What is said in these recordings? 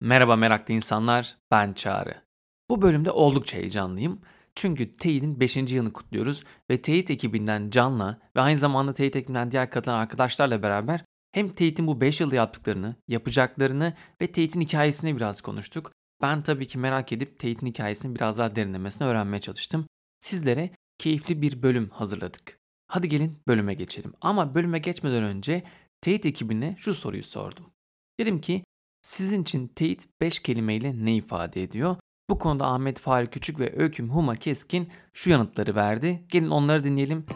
Merhaba meraklı insanlar, ben Çağrı. Bu bölümde oldukça heyecanlıyım. Çünkü Teyit'in 5. yılını kutluyoruz ve Teyit ekibinden Can'la ve aynı zamanda Teyit ekibinden diğer katılan arkadaşlarla beraber hem Teyit'in bu 5 yılda yaptıklarını, yapacaklarını ve Teyit'in hikayesini biraz konuştuk. Ben tabii ki merak edip Teyit'in hikayesini biraz daha derinlemesine öğrenmeye çalıştım. Sizlere keyifli bir bölüm hazırladık. Hadi gelin bölüme geçelim. Ama bölüme geçmeden önce Teyit ekibine şu soruyu sordum. Dedim ki sizin için teyit 5 kelimeyle ne ifade ediyor? Bu konuda Ahmet Fahri Küçük ve Öyküm Huma Keskin şu yanıtları verdi. Gelin onları dinleyelim.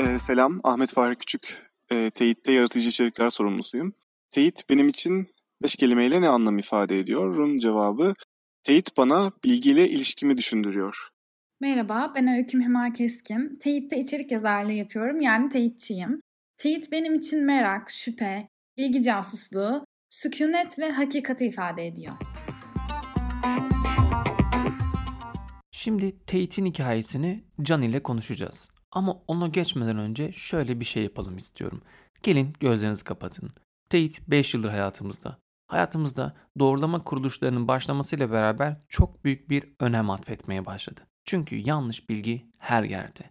Ee, selam, Ahmet Fahri Küçük. Ee, Teyit'te yaratıcı içerikler sorumlusuyum. Teyit benim için beş kelimeyle ne anlam ifade ediyor? Run cevabı, teyit bana bilgiyle ilişkimi düşündürüyor. Merhaba, ben Öyküm Hüma Keskin. Teyit'te içerik yazarlığı yapıyorum, yani teyitçiyim. Teyit benim için merak, şüphe, bilgi casusluğu, sükunet ve hakikati ifade ediyor. Şimdi Teyit'in hikayesini Can ile konuşacağız. Ama ona geçmeden önce şöyle bir şey yapalım istiyorum. Gelin gözlerinizi kapatın. Teyit 5 yıldır hayatımızda. Hayatımızda doğrulama kuruluşlarının başlamasıyla beraber çok büyük bir önem atfetmeye başladı. Çünkü yanlış bilgi her yerde.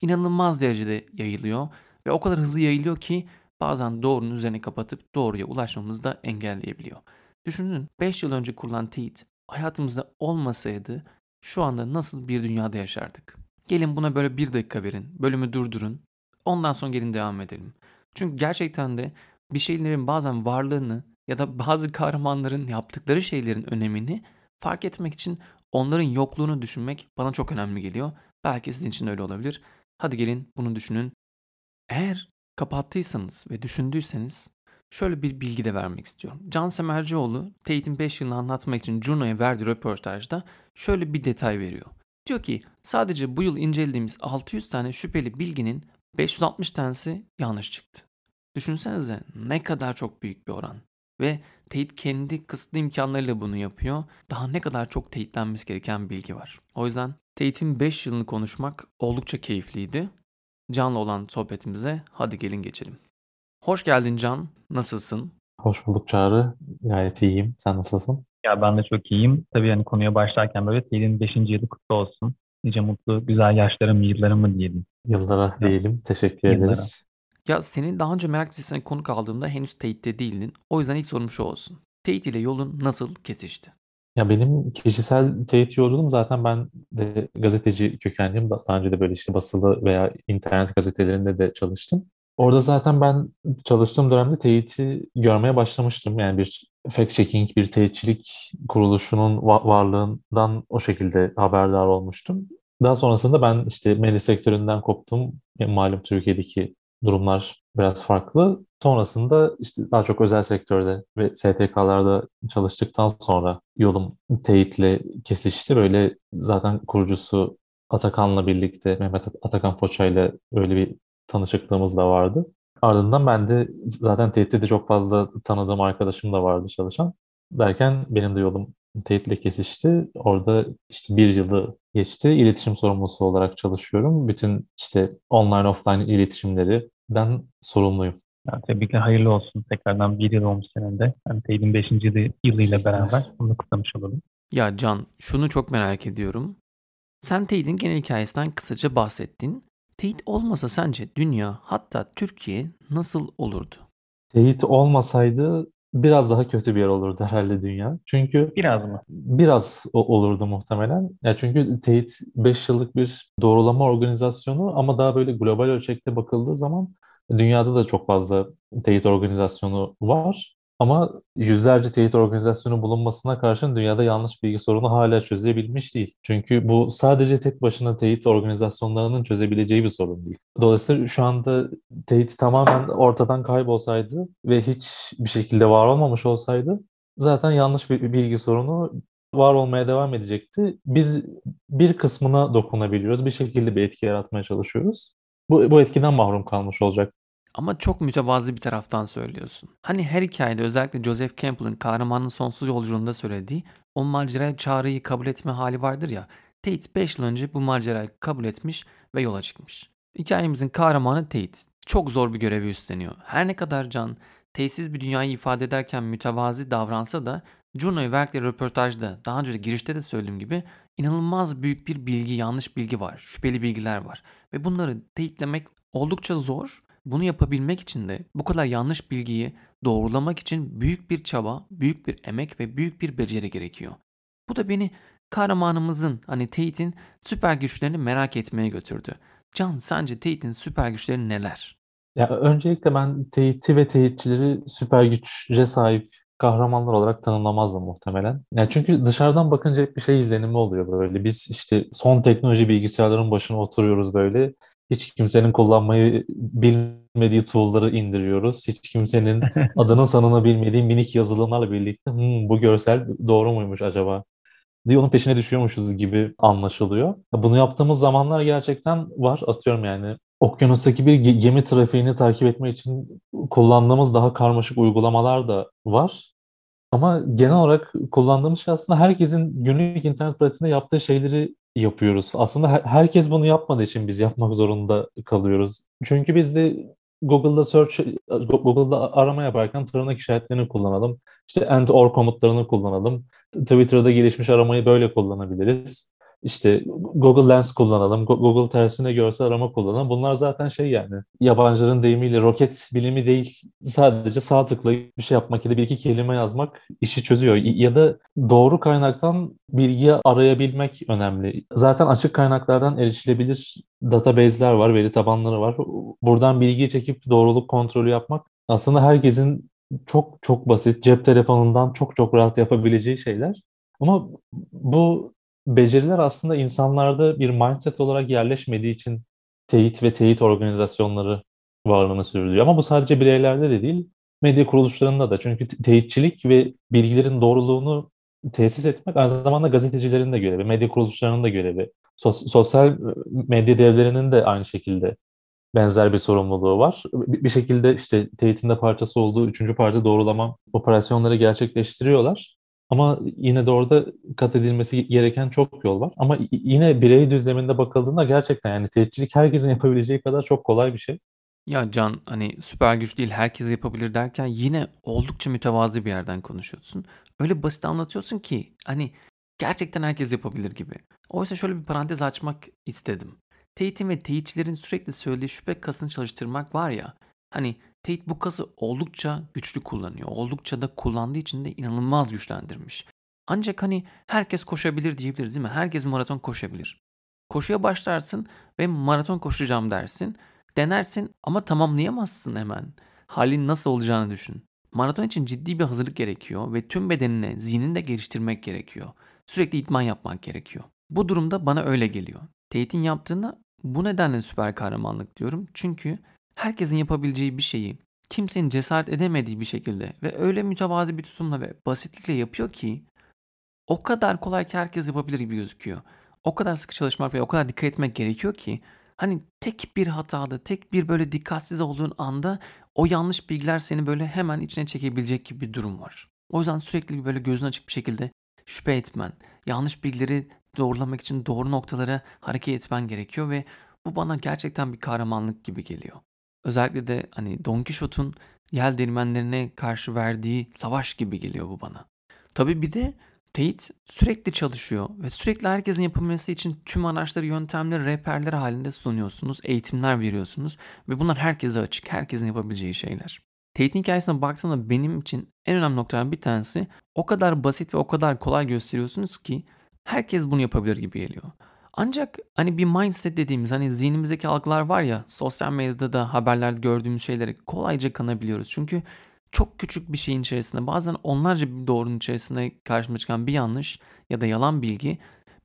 İnanılmaz derecede yayılıyor ve o kadar hızlı yayılıyor ki bazen doğrunun üzerine kapatıp doğruya ulaşmamızı da engelleyebiliyor. Düşünün 5 yıl önce kurulan teyit hayatımızda olmasaydı şu anda nasıl bir dünyada yaşardık? Gelin buna böyle bir dakika verin, bölümü durdurun, ondan sonra gelin devam edelim. Çünkü gerçekten de bir şeylerin bazen varlığını ya da bazı kahramanların yaptıkları şeylerin önemini fark etmek için onların yokluğunu düşünmek bana çok önemli geliyor. Belki sizin için öyle olabilir. Hadi gelin bunu düşünün. Eğer kapattıysanız ve düşündüyseniz şöyle bir bilgi de vermek istiyorum. Can Semercioğlu Tate'in 5 yılını anlatmak için Juno'ya verdiği röportajda şöyle bir detay veriyor. Diyor ki sadece bu yıl incelediğimiz 600 tane şüpheli bilginin 560 tanesi yanlış çıktı. Düşünsenize ne kadar çok büyük bir oran. Ve teyit kendi kısıtlı imkanlarıyla bunu yapıyor. Daha ne kadar çok teyitlenmesi gereken bilgi var. O yüzden teyitin 5 yılını konuşmak oldukça keyifliydi. Can'la olan sohbetimize hadi gelin geçelim. Hoş geldin Can. Nasılsın? Hoş bulduk Çağrı. Gayet iyiyim. Sen nasılsın? Ya ben de çok iyiyim. Tabii hani konuya başlarken böyle senin 5. yılı kutlu olsun. Nice mutlu, güzel yaşların mı, diyelim. Yıllara Ya, diyelim. Teşekkür yıllara. ederiz. Ya seni daha önce merak listesine konuk aldığımda henüz teyitte değildin. O yüzden ilk sorum şu olsun. Teyit ile yolun nasıl kesişti? Ya benim kişisel teyit yolculuğum zaten ben de gazeteci kökenliyim. Daha önce de böyle işte basılı veya internet gazetelerinde de çalıştım. Orada zaten ben çalıştığım dönemde teyiti görmeye başlamıştım. Yani bir fact checking, bir teyitçilik kuruluşunun va- varlığından o şekilde haberdar olmuştum. Daha sonrasında ben işte medya sektöründen koptum. Yani malum Türkiye'deki durumlar biraz farklı. Sonrasında işte daha çok özel sektörde ve STK'larda çalıştıktan sonra yolum teyitle kesişti. Böyle zaten kurucusu Atakan'la birlikte Mehmet Atakan Poça'yla böyle bir tanışıklığımız da vardı. Ardından ben de zaten teyitte de çok fazla tanıdığım arkadaşım da vardı çalışan. Derken benim de yolum teyitle kesişti. Orada işte bir yılı geçti. İletişim sorumlusu olarak çalışıyorum. Bütün işte online offline iletişimlerinden sorumluyum. Ya, tebrikler, hayırlı olsun. Tekrardan bir yıl olmuş senin de. Hani Teyit'in 5. yılı, yılıyla beraber bunu kutlamış olalım. Ya Can, şunu çok merak ediyorum. Sen Teyit'in genel hikayesinden kısaca bahsettin. Teyit olmasa sence dünya hatta Türkiye nasıl olurdu? Teyit olmasaydı biraz daha kötü bir yer olurdu herhalde dünya. Çünkü Biraz mı? biraz olurdu muhtemelen. Ya çünkü teyit 5 yıllık bir doğrulama organizasyonu ama daha böyle global ölçekte bakıldığı zaman dünyada da çok fazla teyit organizasyonu var. Ama yüzlerce teyit organizasyonu bulunmasına karşın dünyada yanlış bilgi sorunu hala çözebilmiş değil. Çünkü bu sadece tek başına teyit organizasyonlarının çözebileceği bir sorun değil. Dolayısıyla şu anda teyit tamamen ortadan kaybolsaydı ve hiç bir şekilde var olmamış olsaydı zaten yanlış bir bilgi sorunu var olmaya devam edecekti. Biz bir kısmına dokunabiliyoruz. Bir şekilde bir etki yaratmaya çalışıyoruz. Bu, bu etkiden mahrum kalmış olacak. Ama çok mütevazi bir taraftan söylüyorsun. Hani her hikayede özellikle Joseph Campbell'ın kahramanın sonsuz yolculuğunda söylediği o maceraya çağrıyı kabul etme hali vardır ya. Tate 5 yıl önce bu macerayı kabul etmiş ve yola çıkmış. Hikayemizin kahramanı Tate. Çok zor bir görevi üstleniyor. Her ne kadar Can tesis bir dünyayı ifade ederken mütevazi davransa da Juno'ya verdikleri röportajda daha önce de girişte de söylediğim gibi inanılmaz büyük bir bilgi, yanlış bilgi var, şüpheli bilgiler var. Ve bunları teyitlemek oldukça zor. Bunu yapabilmek için de bu kadar yanlış bilgiyi doğrulamak için büyük bir çaba, büyük bir emek ve büyük bir beceri gerekiyor. Bu da beni kahramanımızın hani Tate'in süper güçlerini merak etmeye götürdü. Can sence Tate'in süper güçleri neler? Ya öncelikle ben Tate'i ve Tate'çileri süper güce sahip kahramanlar olarak tanımlamazdım muhtemelen. Ya çünkü dışarıdan bakınca hep bir şey izlenimi oluyor böyle. Biz işte son teknoloji bilgisayarların başına oturuyoruz böyle. Hiç kimsenin kullanmayı bilmediği tool'ları indiriyoruz. Hiç kimsenin adının sanını bilmediği minik yazılımlarla birlikte hmm, bu görsel doğru muymuş acaba diye onun peşine düşüyormuşuz gibi anlaşılıyor. Bunu yaptığımız zamanlar gerçekten var. Atıyorum yani okyanustaki bir gemi trafiğini takip etmek için kullandığımız daha karmaşık uygulamalar da var. Ama genel olarak kullandığımız şey aslında herkesin günlük internet pratiğinde yaptığı şeyleri yapıyoruz. Aslında herkes bunu yapmadığı için biz yapmak zorunda kalıyoruz. Çünkü biz de Google'da search, Google'da arama yaparken tırnak işaretlerini kullanalım. İşte and or komutlarını kullanalım. Twitter'da gelişmiş aramayı böyle kullanabiliriz. İşte Google Lens kullanalım, Google tersine görsel arama kullanalım. Bunlar zaten şey yani yabancıların deyimiyle roket bilimi değil. Sadece sağ tıklayıp bir şey yapmak ya da bir iki kelime yazmak işi çözüyor. Ya da doğru kaynaktan bilgi arayabilmek önemli. Zaten açık kaynaklardan erişilebilir database'ler var, veri tabanları var. Buradan bilgi çekip doğruluk kontrolü yapmak aslında herkesin çok çok basit cep telefonundan çok çok rahat yapabileceği şeyler. Ama bu beceriler aslında insanlarda bir mindset olarak yerleşmediği için teyit ve teyit organizasyonları varlığını sürdürüyor. Ama bu sadece bireylerde de değil, medya kuruluşlarında da. Çünkü teyitçilik ve bilgilerin doğruluğunu tesis etmek aynı zamanda gazetecilerin de görevi, medya kuruluşlarının da görevi. sosyal medya devlerinin de aynı şekilde benzer bir sorumluluğu var. Bir şekilde işte teyitinde parçası olduğu üçüncü parça doğrulama operasyonları gerçekleştiriyorlar. Ama yine de orada kat edilmesi gereken çok yol var. Ama yine birey düzleminde bakıldığında gerçekten yani teyitçilik herkesin yapabileceği kadar çok kolay bir şey. Ya Can hani süper güç değil herkes yapabilir derken yine oldukça mütevazi bir yerden konuşuyorsun. Öyle basit anlatıyorsun ki hani gerçekten herkes yapabilir gibi. Oysa şöyle bir parantez açmak istedim. Teyitin ve teyitçilerin sürekli söylediği şüphe kasını çalıştırmak var ya. Hani Tate bu kası oldukça güçlü kullanıyor. Oldukça da kullandığı için de inanılmaz güçlendirmiş. Ancak hani herkes koşabilir diyebiliriz değil mi? Herkes maraton koşabilir. Koşuya başlarsın ve maraton koşacağım dersin. Denersin ama tamamlayamazsın hemen. Halin nasıl olacağını düşün. Maraton için ciddi bir hazırlık gerekiyor ve tüm bedenine, zihnini de geliştirmek gerekiyor. Sürekli idman yapmak gerekiyor. Bu durumda bana öyle geliyor. Tate'in yaptığına bu nedenle süper kahramanlık diyorum. Çünkü herkesin yapabileceği bir şeyi kimsenin cesaret edemediği bir şekilde ve öyle mütevazi bir tutumla ve basitlikle yapıyor ki o kadar kolay ki herkes yapabilir gibi gözüküyor. O kadar sıkı çalışmak ve o kadar dikkat etmek gerekiyor ki hani tek bir hatada, tek bir böyle dikkatsiz olduğun anda o yanlış bilgiler seni böyle hemen içine çekebilecek gibi bir durum var. O yüzden sürekli böyle gözün açık bir şekilde şüphe etmen, yanlış bilgileri doğrulamak için doğru noktalara hareket etmen gerekiyor ve bu bana gerçekten bir kahramanlık gibi geliyor. Özellikle de hani Don Quixote'un yel değirmenlerine karşı verdiği savaş gibi geliyor bu bana. Tabii bir de Tate sürekli çalışıyor ve sürekli herkesin yapabilmesi için tüm araçları, yöntemleri, rehberler halinde sunuyorsunuz, eğitimler veriyorsunuz ve bunlar herkese açık, herkesin yapabileceği şeyler. Tate'in hikayesine baktığımda benim için en önemli noktalardan bir tanesi o kadar basit ve o kadar kolay gösteriyorsunuz ki herkes bunu yapabilir gibi geliyor. Ancak hani bir mindset dediğimiz hani zihnimizdeki algılar var ya sosyal medyada da haberlerde gördüğümüz şeyleri kolayca kanabiliyoruz. Çünkü çok küçük bir şeyin içerisinde bazen onlarca bir doğrunun içerisinde karşıma çıkan bir yanlış ya da yalan bilgi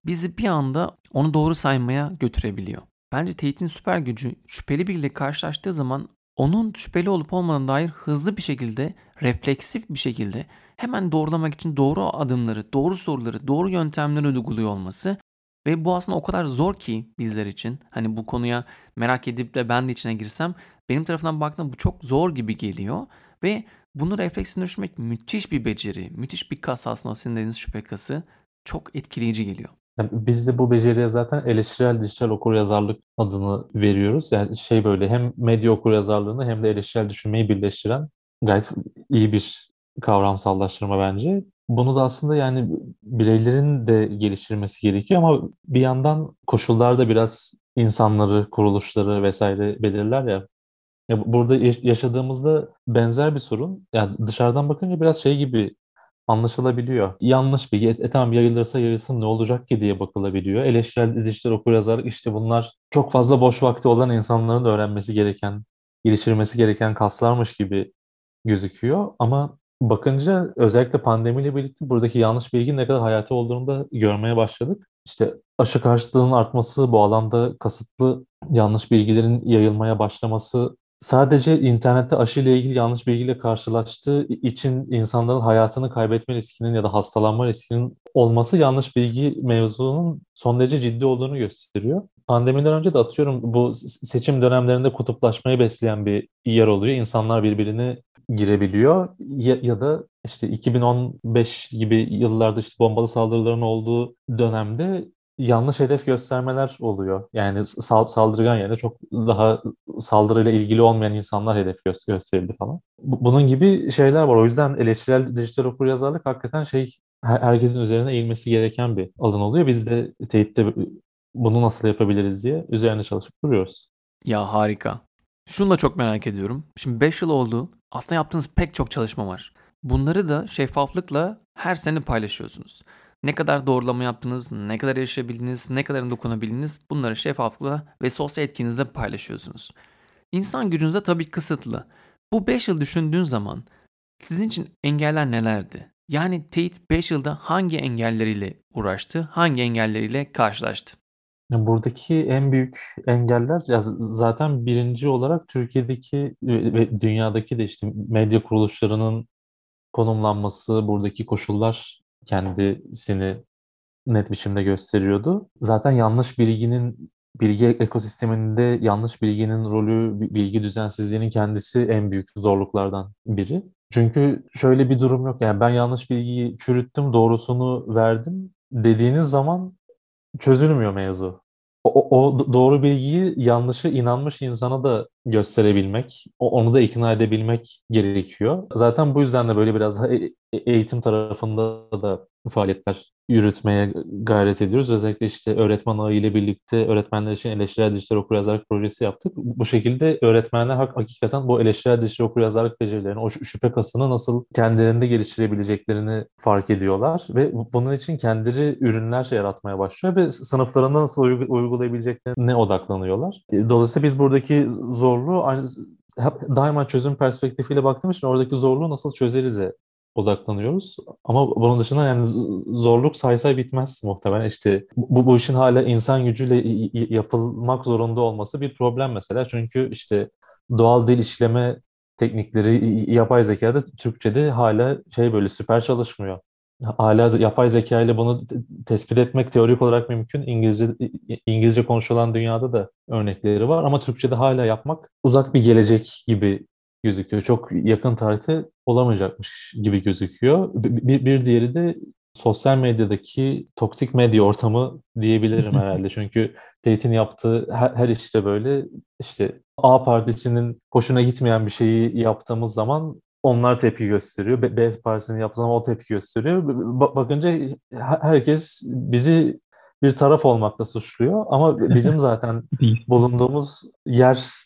bizi bir anda onu doğru saymaya götürebiliyor. Bence teyitin süper gücü şüpheli biriyle karşılaştığı zaman onun şüpheli olup olmadığına dair hızlı bir şekilde, refleksif bir şekilde hemen doğrulamak için doğru adımları, doğru soruları, doğru yöntemleri uyguluyor olması ve bu aslında o kadar zor ki bizler için. Hani bu konuya merak edip de ben de içine girsem benim tarafından baktığımda bu çok zor gibi geliyor. Ve bunu refleksine düşürmek müthiş bir beceri, müthiş bir kas aslında sizin dediğiniz şüphe kası. Çok etkileyici geliyor. Yani biz de bu beceriye zaten eleştirel dijital okuryazarlık adını veriyoruz. Yani şey böyle hem medya okuryazarlığını hem de eleştirel düşünmeyi birleştiren gayet iyi bir kavramsallaştırma bence. Bunu da aslında yani bireylerin de geliştirmesi gerekiyor ama bir yandan koşullar da biraz insanları, kuruluşları vesaire belirler ya. Ya burada yaşadığımızda benzer bir sorun. Yani dışarıdan bakınca biraz şey gibi anlaşılabiliyor. Yanlış bilgi, e, tamam yayılırsa yayılsın ne olacak ki diye bakılabiliyor. Eleştirel dizişler okur yazarlık işte bunlar çok fazla boş vakti olan insanların öğrenmesi gereken, geliştirmesi gereken kaslarmış gibi gözüküyor. Ama bakınca özellikle pandemiyle birlikte buradaki yanlış bilgi ne kadar hayati olduğunu da görmeye başladık. İşte aşı karşıtlığının artması, bu alanda kasıtlı yanlış bilgilerin yayılmaya başlaması sadece internette aşı ile ilgili yanlış bilgiyle karşılaştığı için insanların hayatını kaybetme riskinin ya da hastalanma riskinin olması yanlış bilgi mevzunun son derece ciddi olduğunu gösteriyor. Pandemiden önce de atıyorum bu seçim dönemlerinde kutuplaşmayı besleyen bir yer oluyor. İnsanlar birbirini girebiliyor ya, ya da işte 2015 gibi yıllarda işte bombalı saldırıların olduğu dönemde yanlış hedef göstermeler oluyor. Yani saldırgan yerine çok daha saldırıyla ilgili olmayan insanlar hedef gö- gösterildi falan. bunun gibi şeyler var. O yüzden eleştirel dijital okuryazarlık hakikaten şey herkesin üzerine eğilmesi gereken bir alan oluyor. Biz de teyitte bunu nasıl yapabiliriz diye üzerine çalışıp duruyoruz. Ya harika. Şunu da çok merak ediyorum. Şimdi 5 yıl oldu. Aslında yaptığınız pek çok çalışma var. Bunları da şeffaflıkla her sene paylaşıyorsunuz. Ne kadar doğrulama yaptınız, ne kadar erişebildiniz, ne kadar dokunabildiniz bunları şeffaflıkla ve sosyal etkinizle paylaşıyorsunuz. İnsan gücünüz de tabii kısıtlı. Bu 5 yıl düşündüğün zaman sizin için engeller nelerdi? Yani Teyit 5 yılda hangi engelleriyle uğraştı, hangi engelleriyle karşılaştı? Buradaki en büyük engeller ya zaten birinci olarak Türkiye'deki ve dünyadaki de işte medya kuruluşlarının konumlanması, buradaki koşullar kendisini net biçimde gösteriyordu. Zaten yanlış bilginin bilgi ekosisteminde yanlış bilginin rolü, bilgi düzensizliğinin kendisi en büyük zorluklardan biri. Çünkü şöyle bir durum yok. Yani ben yanlış bilgiyi çürüttüm, doğrusunu verdim dediğiniz zaman çözülmüyor mevzu. O, o doğru bilgiyi yanlışı inanmış insana da gösterebilmek, onu da ikna edebilmek gerekiyor. Zaten bu yüzden de böyle biraz e, e, eğitim tarafında da faaliyetler yürütmeye gayret ediyoruz. Özellikle işte öğretmen ağı ile birlikte öğretmenler için eleştirel dijital okuryazarlık projesi yaptık. Bu şekilde öğretmenler hak, hakikaten bu eleştirel dijital okuryazarlık becerilerini, o şüphe kasını nasıl kendilerinde geliştirebileceklerini fark ediyorlar ve bunun için kendileri ürünler şey yaratmaya başlıyor ve sınıflarında nasıl uygulayabileceklerine odaklanıyorlar. Dolayısıyla biz buradaki zorluğu hep daima çözüm perspektifiyle baktığımız için oradaki zorluğu nasıl çözerize odaklanıyoruz. Ama bunun dışında yani zorluk say bitmez muhtemelen. İşte bu, bu işin hala insan gücüyle yapılmak zorunda olması bir problem mesela. Çünkü işte doğal dil işleme teknikleri yapay zekada Türkçe'de hala şey böyle süper çalışmıyor. Hala yapay zeka ile bunu tespit etmek teorik olarak mümkün. İngilizce İngilizce konuşulan dünyada da örnekleri var ama Türkçe'de hala yapmak uzak bir gelecek gibi gözüküyor. Çok yakın tarihte olamayacakmış gibi gözüküyor. Bir, bir diğeri de sosyal medyadaki toksik medya ortamı diyebilirim herhalde. Çünkü Teyit'in yaptığı her, her işte böyle işte A partisinin hoşuna gitmeyen bir şeyi yaptığımız zaman onlar tepki gösteriyor. B, B partisinin yaptığı zaman o tepki gösteriyor. Bakınca herkes bizi bir taraf olmakla suçluyor ama bizim zaten bulunduğumuz yer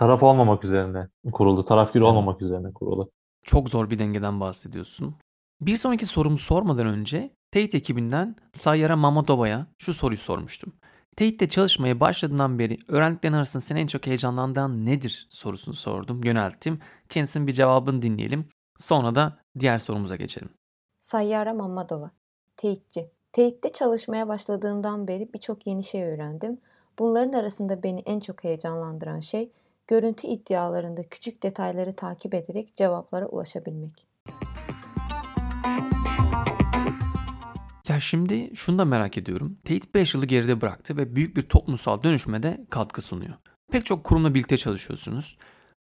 taraf olmamak üzerine kuruldu. Tarafgir olmamak üzerine kuruldu. Çok zor bir dengeden bahsediyorsun. Bir sonraki sorumu sormadan önce Teyit ekibinden Sayyara Mamadova'ya şu soruyu sormuştum. Teyit'te çalışmaya başladığından beri öğrendiklerin arasında seni en çok heyecanlandıran nedir sorusunu sordum, yönelttim. Kendisinin bir cevabını dinleyelim. Sonra da diğer sorumuza geçelim. Sayyara Mamadova, teyitçi. Teyit'te çalışmaya başladığımdan beri birçok yeni şey öğrendim. Bunların arasında beni en çok heyecanlandıran şey görüntü iddialarında küçük detayları takip ederek cevaplara ulaşabilmek. Ya şimdi şunu da merak ediyorum. Teyit 5 yılı geride bıraktı ve büyük bir toplumsal dönüşüme de katkı sunuyor. Pek çok kurumla birlikte çalışıyorsunuz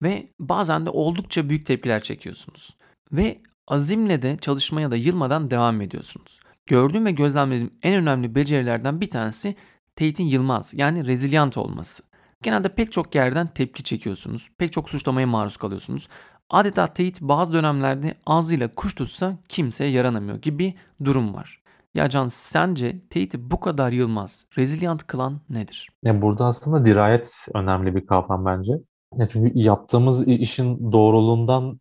ve bazen de oldukça büyük tepkiler çekiyorsunuz. Ve azimle de çalışmaya da yılmadan devam ediyorsunuz. Gördüğüm ve gözlemlediğim en önemli becerilerden bir tanesi Teyit'in yılmaz yani rezilyant olması. Genelde pek çok yerden tepki çekiyorsunuz. Pek çok suçlamaya maruz kalıyorsunuz. Adeta teyit bazı dönemlerde ağzıyla kuş tutsa kimseye yaranamıyor gibi durum var. Ya Can sence teyiti bu kadar yılmaz, rezilyant kılan nedir? Ya burada aslında dirayet önemli bir kavram bence. Ya çünkü yaptığımız işin doğruluğundan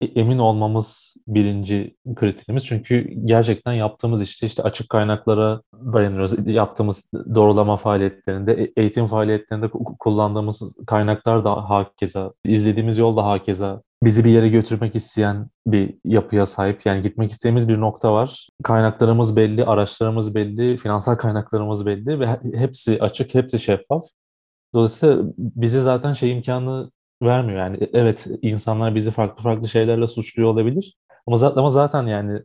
emin olmamız birinci kriterimiz. Çünkü gerçekten yaptığımız işte işte açık kaynaklara dayanıyoruz. Yaptığımız doğrulama faaliyetlerinde, e, eğitim faaliyetlerinde kullandığımız kaynaklar da hakeza, izlediğimiz yol da hakeza bizi bir yere götürmek isteyen bir yapıya sahip. Yani gitmek istediğimiz bir nokta var. Kaynaklarımız belli, araçlarımız belli, finansal kaynaklarımız belli ve hepsi açık, hepsi şeffaf. Dolayısıyla bize zaten şey imkanı vermiyor. Yani e, evet insanlar bizi farklı farklı şeylerle suçluyor olabilir. Ama zaten, ama zaten yani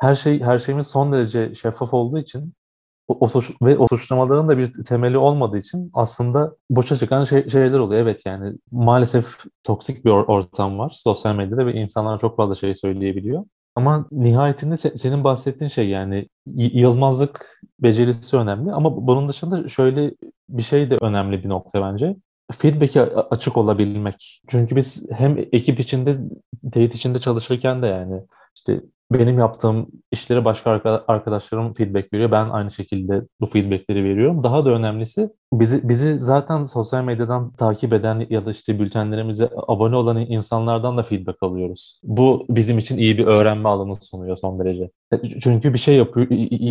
her şey her şeyimiz son derece şeffaf olduğu için o, o suç, ve o suçlamaların da bir temeli olmadığı için aslında boşa çıkan şey, şeyler oluyor. Evet yani maalesef toksik bir ortam var sosyal medyada ve insanlar çok fazla şey söyleyebiliyor. Ama nihayetinde senin bahsettiğin şey yani yılmazlık becerisi önemli. Ama bunun dışında şöyle bir şey de önemli bir nokta bence. Feedback'e açık olabilmek. Çünkü biz hem ekip içinde, teyit içinde çalışırken de yani işte benim yaptığım işlere başka arkadaşlarım feedback veriyor. Ben aynı şekilde bu feedbackleri veriyorum. Daha da önemlisi bizi bizi zaten sosyal medyadan takip eden ya da işte bültenlerimize abone olan insanlardan da feedback alıyoruz. Bu bizim için iyi bir öğrenme alanı sunuyor son derece. E, çünkü bir şey yapıyor,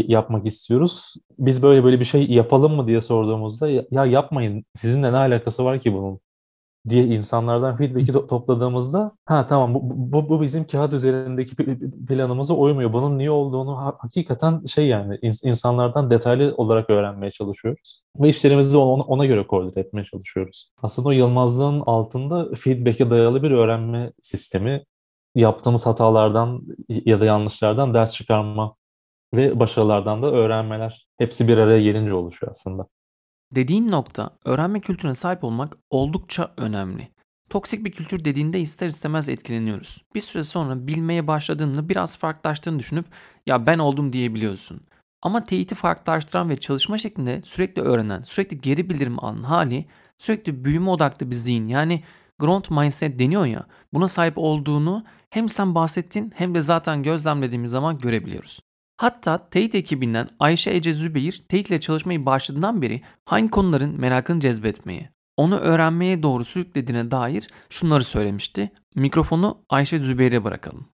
yapmak istiyoruz. Biz böyle böyle bir şey yapalım mı diye sorduğumuzda ya yapmayın sizinle ne alakası var ki bunun diye insanlardan feedback'i to- topladığımızda ha tamam bu, bu, bu bizim kağıt üzerindeki planımıza uymuyor. Bunun niye olduğunu ha- hakikaten şey yani ins- insanlardan detaylı olarak öğrenmeye çalışıyoruz. Ve işlerimizi ona, ona göre koordine etmeye çalışıyoruz. Aslında o yılmazlığın altında feedback'e dayalı bir öğrenme sistemi yaptığımız hatalardan ya da yanlışlardan ders çıkarma ve başarılardan da öğrenmeler. Hepsi bir araya gelince oluşuyor aslında. Dediğin nokta öğrenme kültürüne sahip olmak oldukça önemli. Toksik bir kültür dediğinde ister istemez etkileniyoruz. Bir süre sonra bilmeye başladığında biraz farklılaştığını düşünüp ya ben oldum diyebiliyorsun. Ama teyiti farklılaştıran ve çalışma şeklinde sürekli öğrenen, sürekli geri bildirim alan hali sürekli büyüme odaklı bir zihin yani growth mindset deniyor ya buna sahip olduğunu hem sen bahsettin hem de zaten gözlemlediğimiz zaman görebiliyoruz. Hatta teyit ekibinden Ayşe Ece Zübeyir teyit ile çalışmayı başladığından beri hangi konuların merakını cezbetmeye, onu öğrenmeye doğru sürüklediğine dair şunları söylemişti. Mikrofonu Ayşe Zübeyir'e bırakalım.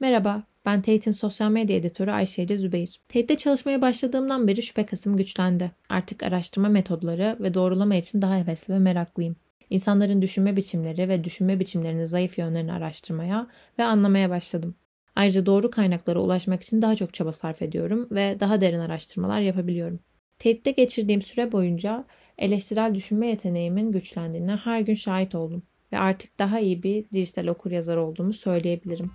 Merhaba, ben Teyit'in sosyal medya editörü Ayşe Ece Zübeyir. Teyit'te çalışmaya başladığımdan beri şüphe kasım güçlendi. Artık araştırma metodları ve doğrulama için daha hevesli ve meraklıyım. İnsanların düşünme biçimleri ve düşünme biçimlerinin zayıf yönlerini araştırmaya ve anlamaya başladım. Ayrıca doğru kaynaklara ulaşmak için daha çok çaba sarf ediyorum ve daha derin araştırmalar yapabiliyorum. TED'de geçirdiğim süre boyunca eleştirel düşünme yeteneğimin güçlendiğine her gün şahit oldum ve artık daha iyi bir dijital okuryazar olduğumu söyleyebilirim.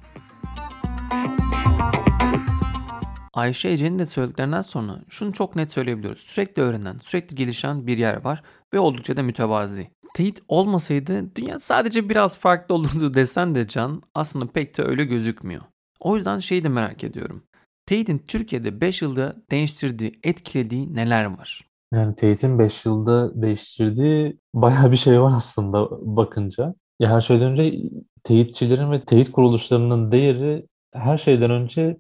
Ayşe Ece'nin de söylediklerinden sonra şunu çok net söyleyebiliyoruz. Sürekli öğrenen, sürekli gelişen bir yer var ve oldukça da mütevazi. Teyit olmasaydı dünya sadece biraz farklı olurdu desen de Can aslında pek de öyle gözükmüyor. O yüzden şeyi de merak ediyorum. Teyit'in Türkiye'de 5 yılda değiştirdiği, etkilediği neler var? Yani Teyit'in 5 yılda değiştirdiği bayağı bir şey var aslında bakınca. Ya her şeyden önce teyitçilerin ve teyit kuruluşlarının değeri her şeyden önce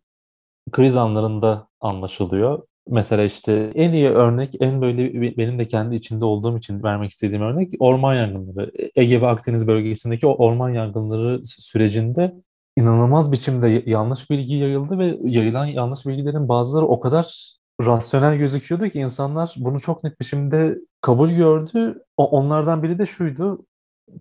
kriz anlarında anlaşılıyor. Mesela işte en iyi örnek, en böyle benim de kendi içinde olduğum için vermek istediğim örnek orman yangınları. Ege ve Akdeniz bölgesindeki o orman yangınları sürecinde inanılmaz biçimde yanlış bilgi yayıldı ve yayılan yanlış bilgilerin bazıları o kadar rasyonel gözüküyordu ki insanlar bunu çok net biçimde kabul gördü. onlardan biri de şuydu.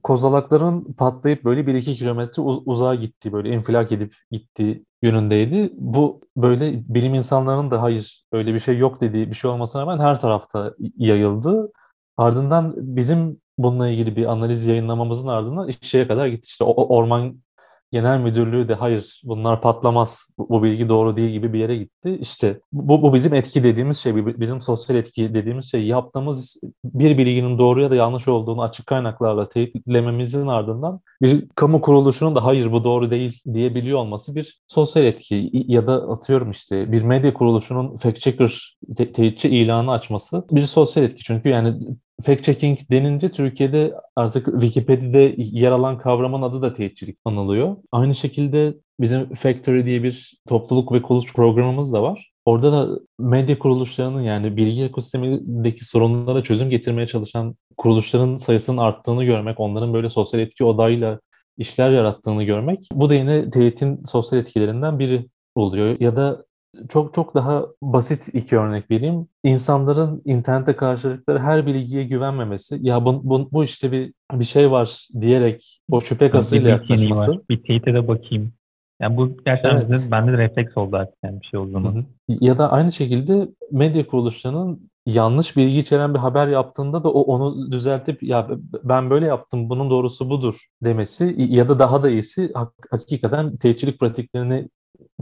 Kozalakların patlayıp böyle 1-2 kilometre uz- uzağa gitti, böyle infilak edip gitti yönündeydi. Bu böyle bilim insanlarının da hayır öyle bir şey yok dediği bir şey olmasına rağmen her tarafta yayıldı. Ardından bizim bununla ilgili bir analiz yayınlamamızın ardından şeye kadar gitti. İşte orman genel müdürlüğü de hayır bunlar patlamaz bu, bilgi doğru değil gibi bir yere gitti. İşte bu, bu bizim etki dediğimiz şey, bizim sosyal etki dediğimiz şey yaptığımız bir bilginin doğru ya da yanlış olduğunu açık kaynaklarla teyitlememizin ardından bir kamu kuruluşunun da hayır bu doğru değil diyebiliyor olması bir sosyal etki ya da atıyorum işte bir medya kuruluşunun fact checker te- teyitçi ilanı açması bir sosyal etki. Çünkü yani fact checking denince Türkiye'de artık Wikipedia'da yer alan kavramın adı da teyitçilik anılıyor. Aynı şekilde bizim Factory diye bir topluluk ve kuruluş programımız da var. Orada da medya kuruluşlarının yani bilgi ekosistemindeki sorunlara çözüm getirmeye çalışan kuruluşların sayısının arttığını görmek, onların böyle sosyal etki odağıyla işler yarattığını görmek bu da yine teyitin sosyal etkilerinden biri oluyor. Ya da çok çok daha basit iki örnek vereyim. İnsanların internette karşıladıkları her bilgiye güvenmemesi. Ya bu, bu, bu işte bir bir şey var diyerek o şüphe kasıyla yaklaşması. Bir teyite de bakayım. Yani bu gerçekten Evet. bizde- bende de refleks oldu artık yani bir şey Hı zaman. hı. Ya da aynı şekilde medya kuruluşlarının yanlış bilgi içeren bir haber yaptığında da o onu düzeltip ya ben böyle yaptım bunun doğrusu budur demesi ya da daha da iyisi hak- hakikaten teyitçilik pratiklerini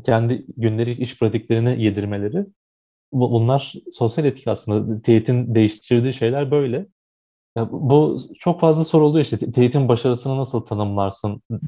kendi gündelik iş pratiklerine yedirmeleri. Bu- Bunlar sosyal etki aslında. Teyitin değiştirdiği şeyler böyle. Ya bu çok fazla soru oluyor işte te- teyitin başarısını nasıl tanımlarsın Hı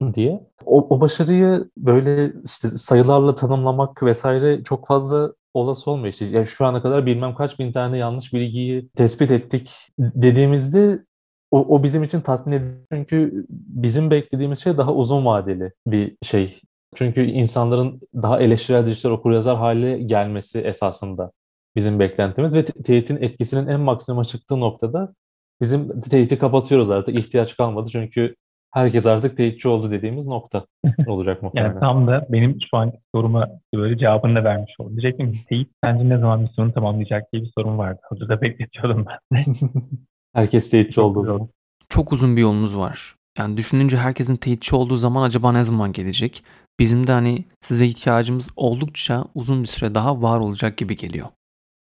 hı. diye. O, o başarıyı böyle işte sayılarla tanımlamak vesaire çok fazla olası olmuyor. İşte ya şu ana kadar bilmem kaç bin tane yanlış bilgiyi tespit ettik dediğimizde o, o bizim için tatmin edici. Çünkü bizim beklediğimiz şey daha uzun vadeli bir şey. Çünkü insanların daha eleştirel dijital okuryazar hale gelmesi esasında bizim beklentimiz ve te- teyitin etkisinin en maksimuma çıktığı noktada bizim teyiti kapatıyoruz artık. ihtiyaç kalmadı çünkü herkes artık teyitçi oldu dediğimiz nokta olacak muhtemelen. Yani tam da benim şu anki soruma böyle cevabını da vermiş oldu. Diyecektim ki teyit sence ne zaman misyonu tamamlayacak diye bir sorum vardı. Hazırda bekletiyordum ben. Herkes teyitçi oldu. Çok uzun bir yolunuz var. Yani düşününce herkesin teyitçi olduğu zaman acaba ne zaman gelecek? Bizim de hani size ihtiyacımız oldukça uzun bir süre daha var olacak gibi geliyor.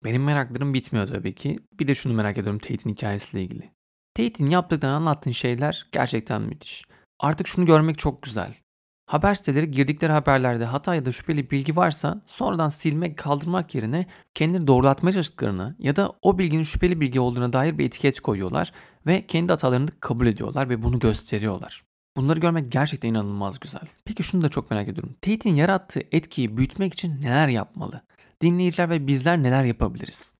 Benim meraklarım bitmiyor tabii ki. Bir de şunu merak ediyorum Tate'in hikayesiyle ilgili. Tate'in yaptıklarını anlattığın şeyler gerçekten müthiş. Artık şunu görmek çok güzel. Haber siteleri girdikleri haberlerde hata ya da şüpheli bilgi varsa sonradan silmek, kaldırmak yerine kendini doğrulatmaya çalıştıklarını ya da o bilginin şüpheli bilgi olduğuna dair bir etiket koyuyorlar ve kendi hatalarını kabul ediyorlar ve bunu gösteriyorlar. Bunları görmek gerçekten inanılmaz güzel. Peki şunu da çok merak ediyorum. Tate'in yarattığı etkiyi büyütmek için neler yapmalı? Dinleyiciler ve bizler neler yapabiliriz?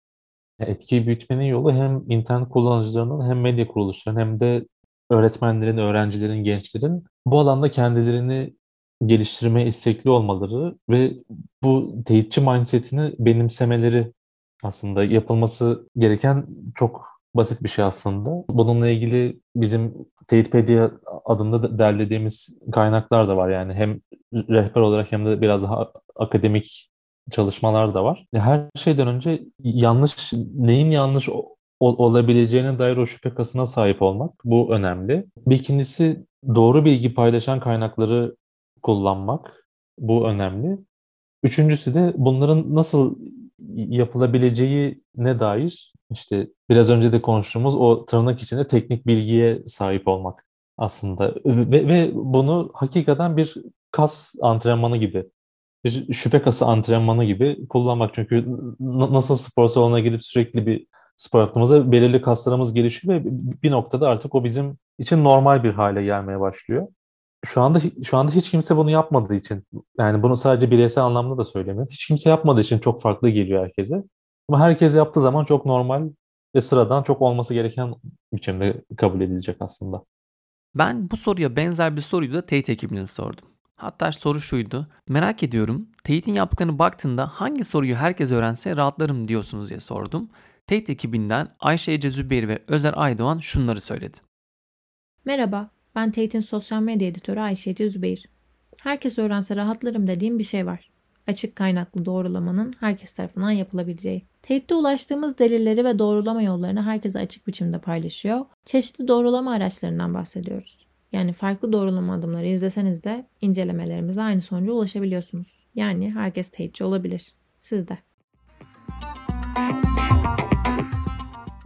Etkiyi büyütmenin yolu hem internet kullanıcılarının hem medya kuruluşlarının hem de öğretmenlerin, öğrencilerin, gençlerin bu alanda kendilerini geliştirmeye istekli olmaları ve bu teyitçi mindsetini benimsemeleri aslında yapılması gereken çok basit bir şey aslında. Bununla ilgili bizim Teyitpedia adında da derlediğimiz kaynaklar da var. Yani hem rehber olarak hem de biraz daha akademik çalışmalar da var. Her şeyden önce yanlış neyin yanlış olabileceğine dair o şüphe kasına sahip olmak bu önemli. Bir ikincisi doğru bilgi paylaşan kaynakları kullanmak bu önemli. Üçüncüsü de bunların nasıl yapılabileceği ne dair işte biraz önce de konuştuğumuz o tırnak içinde teknik bilgiye sahip olmak aslında ve, ve bunu hakikaten bir kas antrenmanı gibi bir şüphe kası antrenmanı gibi kullanmak. Çünkü nasıl spor salonuna gidip sürekli bir spor yaptığımızda belirli kaslarımız gelişiyor ve bir noktada artık o bizim için normal bir hale gelmeye başlıyor. Şu anda şu anda hiç kimse bunu yapmadığı için yani bunu sadece bireysel anlamda da söylemiyorum. Hiç kimse yapmadığı için çok farklı geliyor herkese. Ama herkes yaptığı zaman çok normal ve sıradan çok olması gereken biçimde kabul edilecek aslında. Ben bu soruya benzer bir soruyu da Tate ekibine sordum. Hatta soru şuydu. Merak ediyorum. Tate'in yaptıklarını baktığında hangi soruyu herkes öğrense rahatlarım diyorsunuz diye sordum. Tate ekibinden Ayşe Ece Zübeyir ve Özer Aydoğan şunları söyledi. Merhaba, ben Tate'in sosyal medya editörü Ayşe Ece Zübeyir. Herkes öğrense rahatlarım dediğim bir şey var. Açık kaynaklı doğrulamanın herkes tarafından yapılabileceği. Tate'de ulaştığımız delilleri ve doğrulama yollarını herkese açık biçimde paylaşıyor. Çeşitli doğrulama araçlarından bahsediyoruz. Yani farklı doğrulama adımları izleseniz de incelemelerimize aynı sonuca ulaşabiliyorsunuz. Yani herkes Tate'ci olabilir. Siz de.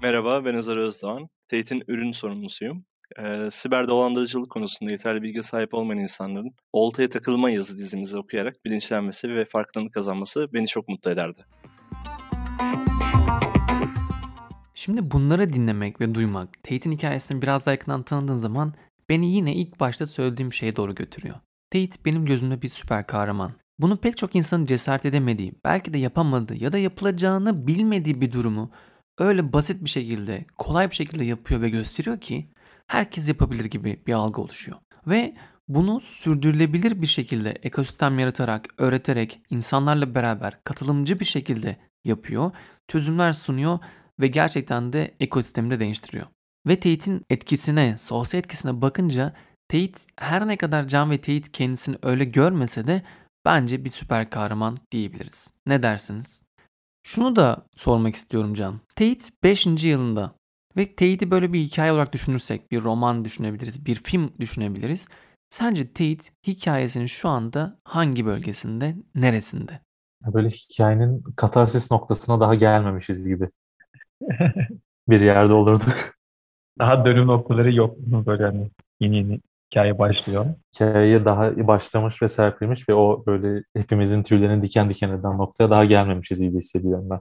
Merhaba, ben Özer Özdoğan. Tate'in ürün sorumlusuyum. Ee, siber dolandırıcılık konusunda yeterli bilgi sahip olmayan insanların Oltaya Takılma yazı dizimizi okuyarak bilinçlenmesi ve farkındalık kazanması beni çok mutlu ederdi. Şimdi bunları dinlemek ve duymak, Tate'in hikayesini biraz daha yakından tanıdığın zaman beni yine ilk başta söylediğim şeye doğru götürüyor. Tate benim gözümde bir süper kahraman. Bunu pek çok insanın cesaret edemediği, belki de yapamadığı ya da yapılacağını bilmediği bir durumu öyle basit bir şekilde, kolay bir şekilde yapıyor ve gösteriyor ki herkes yapabilir gibi bir algı oluşuyor. Ve bunu sürdürülebilir bir şekilde ekosistem yaratarak, öğreterek, insanlarla beraber katılımcı bir şekilde yapıyor, çözümler sunuyor ve gerçekten de ekosistemi de değiştiriyor. Ve Tate'in etkisine, sosyal etkisine bakınca Tate her ne kadar Can ve Tate kendisini öyle görmese de bence bir süper kahraman diyebiliriz. Ne dersiniz? Şunu da sormak istiyorum Can. Tate 5. yılında ve Tate'i böyle bir hikaye olarak düşünürsek bir roman düşünebiliriz, bir film düşünebiliriz. Sence Tate hikayesinin şu anda hangi bölgesinde, neresinde? Böyle hikayenin katarsis noktasına daha gelmemişiz gibi bir yerde olurduk. Daha dönüm noktaları yok. Böyle hani yeni yeni hikaye başlıyor. Hikayeye daha başlamış ve serpilmiş ve o böyle hepimizin tüylerini diken diken eden noktaya daha gelmemişiz gibi hissediyorum ben.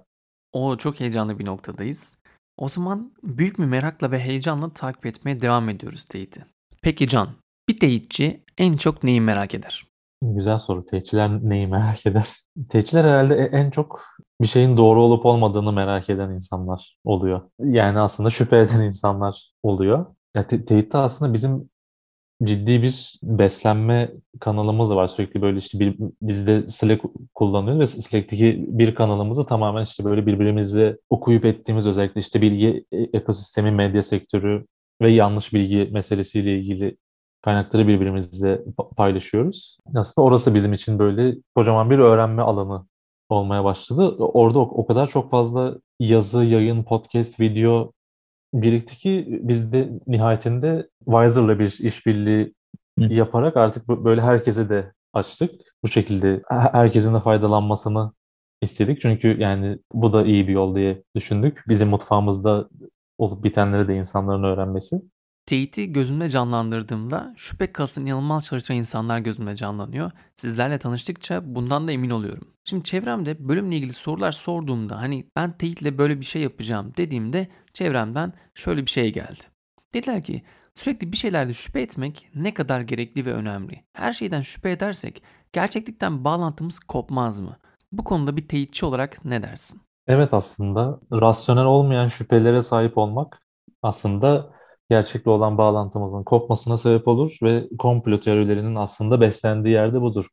O çok heyecanlı bir noktadayız. O zaman büyük bir merakla ve heyecanla takip etmeye devam ediyoruz Tate'i. Peki Can, bir teyitçi en çok neyi merak eder? Güzel soru. Teyitçiler neyi merak eder? Teyitçiler herhalde e, en çok bir şeyin doğru olup olmadığını merak eden insanlar oluyor. Yani aslında şüphe eden insanlar oluyor. Ya te- teyit'te aslında bizim ciddi bir beslenme kanalımız da var. Sürekli böyle işte bir, biz de Slack kullanıyoruz ve Slack'teki bir kanalımızı tamamen işte böyle birbirimizle okuyup ettiğimiz özellikle işte bilgi ekosistemi, medya sektörü ve yanlış bilgi meselesiyle ilgili kaynakları birbirimizle paylaşıyoruz. Aslında orası bizim için böyle kocaman bir öğrenme alanı olmaya başladı. Orada o, o kadar çok fazla yazı, yayın, podcast, video birikti ki biz de nihayetinde Wiser'la bir işbirliği yaparak artık böyle herkese de açtık. Bu şekilde herkesin de faydalanmasını istedik. Çünkü yani bu da iyi bir yol diye düşündük. Bizim mutfağımızda olup bitenleri de insanların öğrenmesi. Tate'i gözümde canlandırdığımda şüphe kasın inanılmaz çalışan insanlar gözümde canlanıyor. Sizlerle tanıştıkça bundan da emin oluyorum. Şimdi çevremde bölümle ilgili sorular sorduğumda hani ben Tate'le böyle bir şey yapacağım dediğimde çevremden şöyle bir şey geldi. Dediler ki sürekli bir şeylerde şüphe etmek ne kadar gerekli ve önemli. Her şeyden şüphe edersek gerçeklikten bağlantımız kopmaz mı? Bu konuda bir teyitçi olarak ne dersin? Evet aslında rasyonel olmayan şüphelere sahip olmak aslında gerçekle olan bağlantımızın kopmasına sebep olur ve komplo teorilerinin aslında beslendiği yerde budur.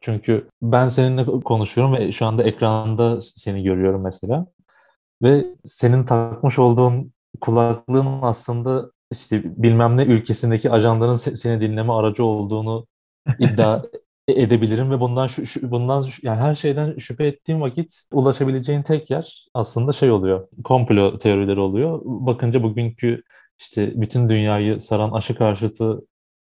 Çünkü ben seninle konuşuyorum ve şu anda ekranda seni görüyorum mesela. Ve senin takmış olduğun kulaklığın aslında işte bilmem ne ülkesindeki ajanların seni dinleme aracı olduğunu iddia edebilirim ve bundan şu, şu bundan yani her şeyden şüphe ettiğim vakit ulaşabileceğin tek yer aslında şey oluyor. Komplo teorileri oluyor. Bakınca bugünkü işte bütün dünyayı saran aşı karşıtı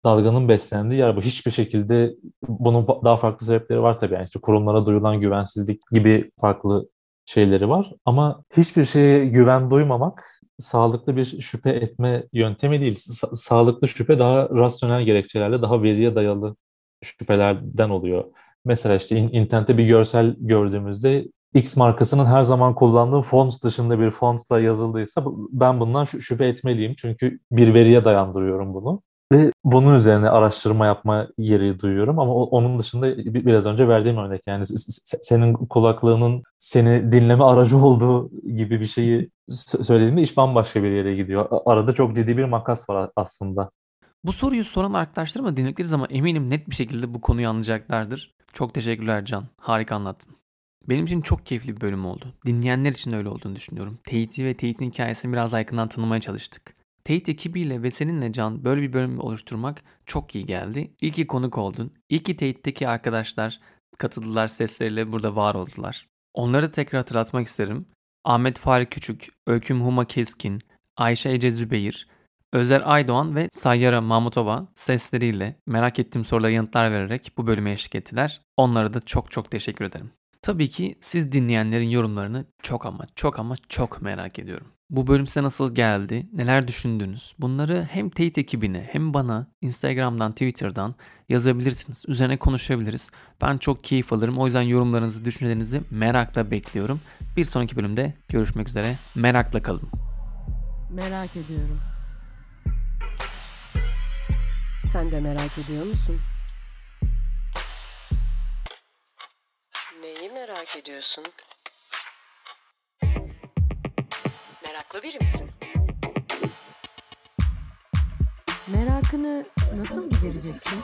dalganın beslendiği yer bu. Hiçbir şekilde bunun daha farklı sebepleri var tabii. Yani işte kurumlara duyulan güvensizlik gibi farklı şeyleri var. Ama hiçbir şeye güven duymamak sağlıklı bir şüphe etme yöntemi değil. Sa- sağlıklı şüphe daha rasyonel gerekçelerle, daha veriye dayalı şüphelerden oluyor. Mesela işte internette bir görsel gördüğümüzde X markasının her zaman kullandığı font dışında bir fontla yazıldıysa ben bundan şüphe etmeliyim. Çünkü bir veriye dayandırıyorum bunu. Ve bunun üzerine araştırma yapma gereği duyuyorum. Ama onun dışında biraz önce verdiğim örnek yani senin kulaklığının seni dinleme aracı olduğu gibi bir şeyi söylediğinde iş bambaşka bir yere gidiyor. Arada çok ciddi bir makas var aslında. Bu soruyu soran arkadaşlarıma dinledikleri zaman eminim net bir şekilde bu konuyu anlayacaklardır. Çok teşekkürler Can. Harika anlattın. Benim için çok keyifli bir bölüm oldu. Dinleyenler için öyle olduğunu düşünüyorum. Tate'i ve Tate'in hikayesini biraz yakından tanımaya çalıştık. Tate ekibiyle ve seninle Can böyle bir bölüm oluşturmak çok iyi geldi. İyi ki konuk oldun. İyi ki Tate'deki arkadaşlar katıldılar sesleriyle burada var oldular. Onları tekrar hatırlatmak isterim. Ahmet Fahri Küçük, Öyküm Huma Keskin, Ayşe Ece Zübeyir, Özer Aydoğan ve Sayyara Mahmutova sesleriyle merak ettiğim sorulara yanıtlar vererek bu bölüme eşlik ettiler. Onlara da çok çok teşekkür ederim. Tabii ki siz dinleyenlerin yorumlarını çok ama çok ama çok merak ediyorum. Bu bölüm size nasıl geldi? Neler düşündünüz? Bunları hem Tate ekibine hem bana Instagram'dan, Twitter'dan yazabilirsiniz. Üzerine konuşabiliriz. Ben çok keyif alırım. O yüzden yorumlarınızı, düşüncelerinizi merakla bekliyorum. Bir sonraki bölümde görüşmek üzere. Merakla kalın. Merak ediyorum. Sen de merak ediyor musun? Merak ediyorsun? meraklı biri misin? Merakını nasıl gidereceksin?